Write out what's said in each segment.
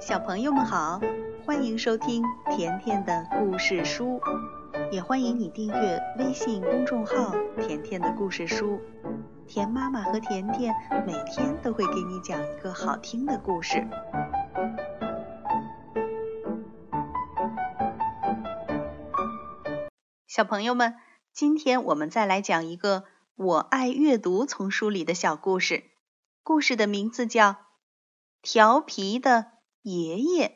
小朋友们好，欢迎收听甜甜的故事书，也欢迎你订阅微信公众号“甜甜的故事书”。甜妈妈和甜甜每天都会给你讲一个好听的故事。小朋友们，今天我们再来讲一个“我爱阅读”丛书里的小故事。故事的名字叫《调皮的爷爷》，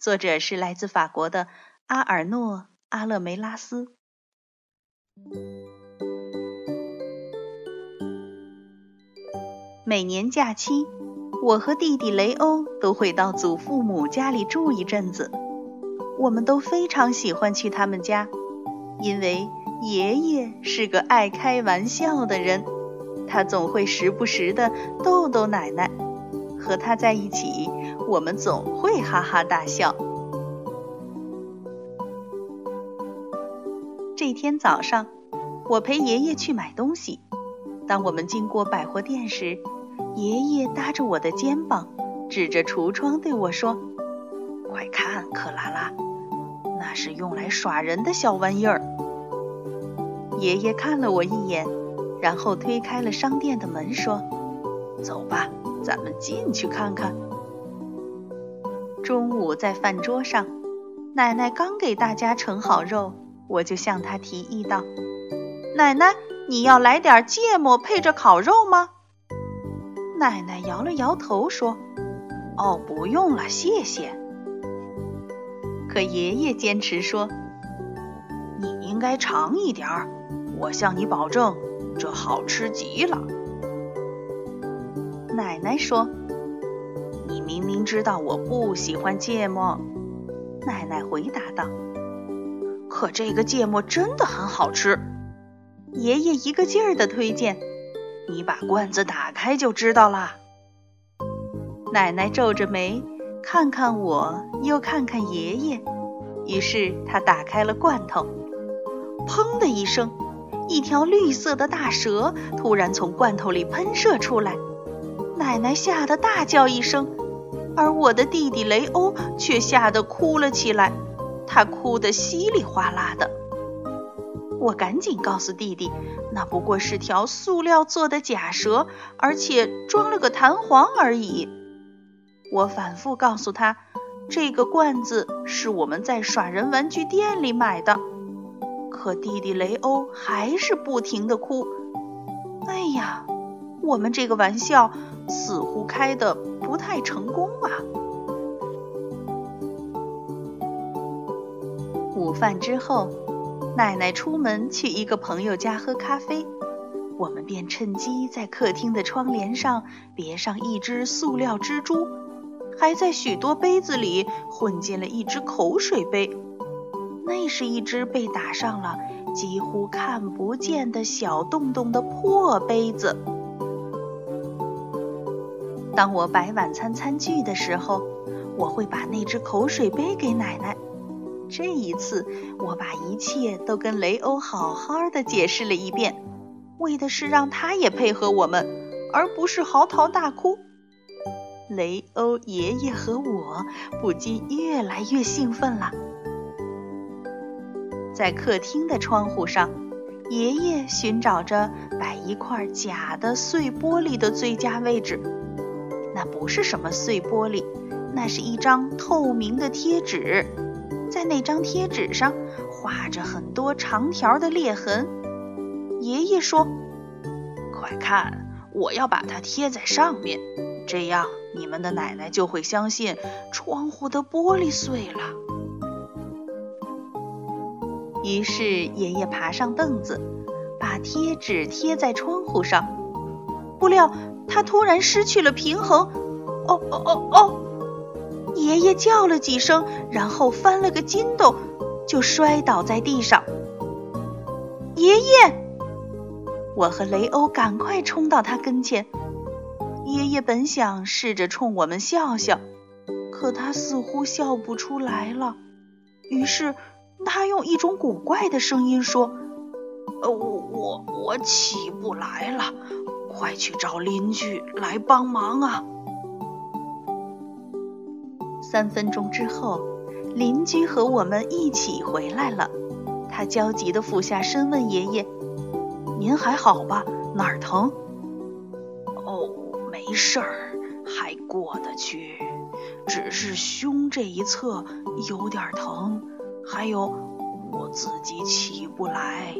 作者是来自法国的阿尔诺·阿勒梅拉斯。每年假期，我和弟弟雷欧都会到祖父母家里住一阵子。我们都非常喜欢去他们家，因为爷爷是个爱开玩笑的人。他总会时不时的逗逗奶奶，和他在一起，我们总会哈哈大笑。这天早上，我陪爷爷去买东西。当我们经过百货店时，爷爷搭着我的肩膀，指着橱窗对我说：“快看，克拉拉，那是用来耍人的小玩意儿。”爷爷看了我一眼。然后推开了商店的门，说：“走吧，咱们进去看看。”中午在饭桌上，奶奶刚给大家盛好肉，我就向她提议道：“奶奶，你要来点芥末配着烤肉吗？”奶奶摇了摇头说：“哦，不用了，谢谢。”可爷爷坚持说：“你应该尝一点儿，我向你保证。”这好吃极了，奶奶说：“明明知道我不喜欢芥末。”奶奶回答道：“可这个芥末真的很好吃。”爷爷一个劲儿的推荐：“你把罐子打开就知道啦。”奶奶皱着眉，看看我，又看看爷爷，于是她打开了罐头，砰的一声。一条绿色的大蛇突然从罐头里喷射出来，奶奶吓得大叫一声，而我的弟弟雷欧却吓得哭了起来，他哭得稀里哗啦的。我赶紧告诉弟弟，那不过是条塑料做的假蛇，而且装了个弹簧而已。我反复告诉他，这个罐子是我们在耍人玩具店里买的。可弟弟雷欧还是不停地哭。哎呀，我们这个玩笑似乎开的不太成功啊！午饭之后，奶奶出门去一个朋友家喝咖啡，我们便趁机在客厅的窗帘上别上一只塑料蜘蛛，还在许多杯子里混进了一只口水杯。那是一只被打上了几乎看不见的小洞洞的破杯子。当我摆晚餐餐具的时候，我会把那只口水杯给奶奶。这一次，我把一切都跟雷欧好好的解释了一遍，为的是让他也配合我们，而不是嚎啕大哭。雷欧爷爷和我不禁越来越兴奋了。在客厅的窗户上，爷爷寻找着摆一块假的碎玻璃的最佳位置。那不是什么碎玻璃，那是一张透明的贴纸。在那张贴纸上画着很多长条的裂痕。爷爷说：“快看，我要把它贴在上面，这样你们的奶奶就会相信窗户的玻璃碎了。”于是爷爷爬上凳子，把贴纸贴在窗户上。不料他突然失去了平衡，哦哦哦哦！爷爷叫了几声，然后翻了个筋斗，就摔倒在地上。爷爷，我和雷欧赶快冲到他跟前。爷爷本想试着冲我们笑笑，可他似乎笑不出来了。于是。他用一种古怪的声音说：“呃，我我我起不来了，快去找邻居来帮忙啊！”三分钟之后，邻居和我们一起回来了。他焦急地俯下身问爷爷：“您还好吧？哪儿疼？”“哦，没事儿，还过得去，只是胸这一侧有点疼，还有我自己起不来。”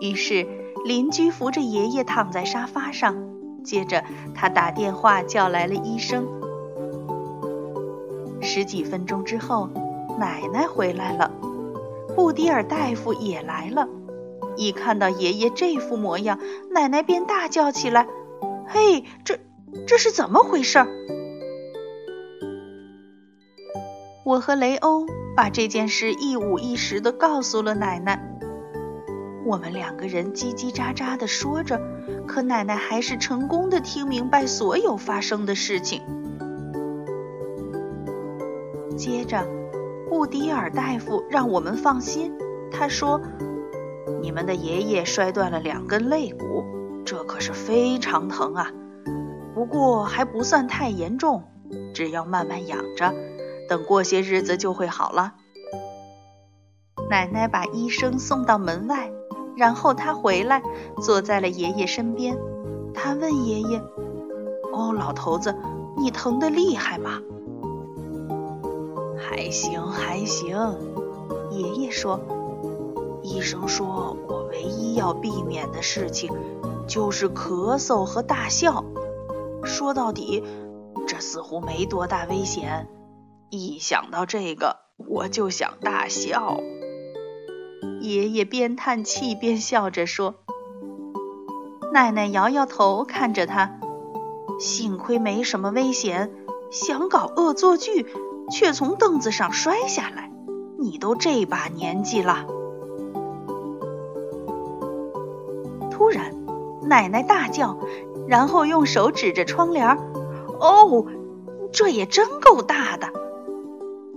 于是邻居扶着爷爷躺在沙发上，接着他打电话叫来了医生。十几分钟之后，奶奶回来了，布迪尔大夫也来了。一看到爷爷这副模样，奶奶便大叫起来：“嘿，这这是怎么回事？”我和雷欧把这件事一五一十的告诉了奶奶。我们两个人叽叽喳喳的说着，可奶奶还是成功的听明白所有发生的事情。接着，布迪尔大夫让我们放心。他说：“你们的爷爷摔断了两根肋骨，这可是非常疼啊。不过还不算太严重，只要慢慢养着，等过些日子就会好了。”奶奶把医生送到门外，然后他回来，坐在了爷爷身边。他问爷爷：“哦，老头子，你疼得厉害吗？”还行还行，爷爷说：“医生说我唯一要避免的事情就是咳嗽和大笑。说到底，这似乎没多大危险。一想到这个，我就想大笑。”爷爷边叹气边笑着说。奶奶摇摇头，看着他：“幸亏没什么危险，想搞恶作剧。”却从凳子上摔下来。你都这把年纪了！突然，奶奶大叫，然后用手指着窗帘：“哦，这也真够大的！”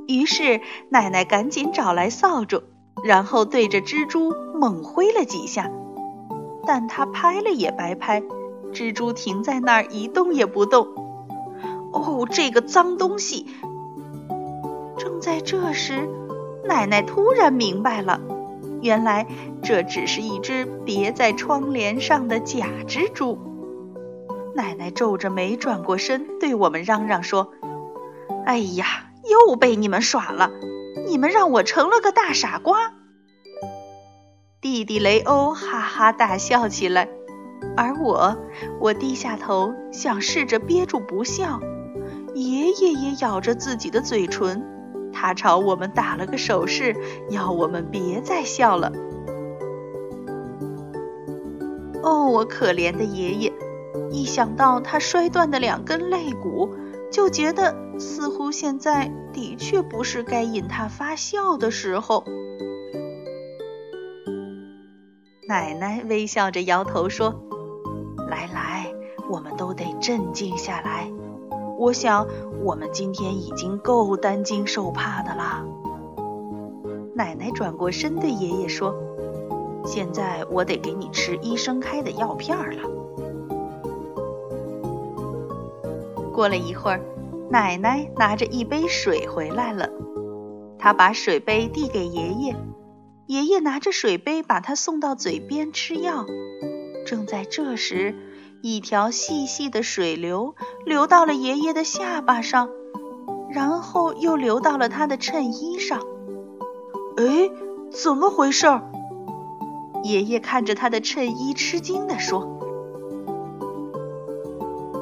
于是奶奶赶紧找来扫帚，然后对着蜘蛛猛挥了几下。但她拍了也白拍，蜘蛛停在那儿一动也不动。哦，这个脏东西！正在这时，奶奶突然明白了，原来这只是一只别在窗帘上的假蜘蛛。奶奶皱着眉转过身，对我们嚷嚷说：“哎呀，又被你们耍了！你们让我成了个大傻瓜。”弟弟雷欧哈哈大笑起来，而我，我低下头想试着憋住不笑。爷爷也咬着自己的嘴唇。他朝我们打了个手势，要我们别再笑了。哦，我可怜的爷爷！一想到他摔断的两根肋骨，就觉得似乎现在的确不是该引他发笑的时候。奶奶微笑着摇头说：“来来，我们都得镇静下来。”我想，我们今天已经够担惊受怕的啦。奶奶转过身对爷爷说：“现在我得给你吃医生开的药片了。”过了一会儿，奶奶拿着一杯水回来了。她把水杯递给爷爷，爷爷拿着水杯把它送到嘴边吃药。正在这时，一条细细的水流流到了爷爷的下巴上，然后又流到了他的衬衣上。哎，怎么回事？爷爷看着他的衬衣，吃惊地说：“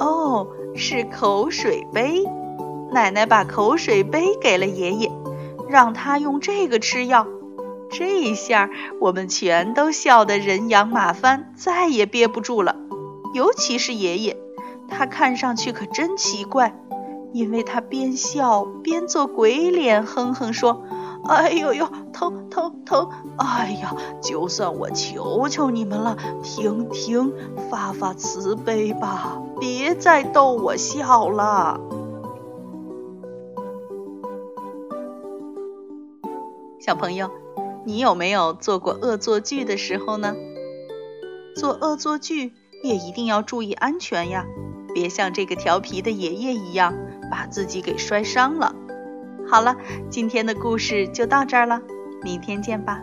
哦，是口水杯。”奶奶把口水杯给了爷爷，让他用这个吃药。这一下我们全都笑得人仰马翻，再也憋不住了。尤其是爷爷，他看上去可真奇怪，因为他边笑边做鬼脸，哼哼说：“哎呦呦，疼疼疼！哎呀，就算我求求你们了，停停，发发慈悲吧，别再逗我笑了。”小朋友，你有没有做过恶作剧的时候呢？做恶作剧。也一定要注意安全呀，别像这个调皮的爷爷一样，把自己给摔伤了。好了，今天的故事就到这儿了，明天见吧。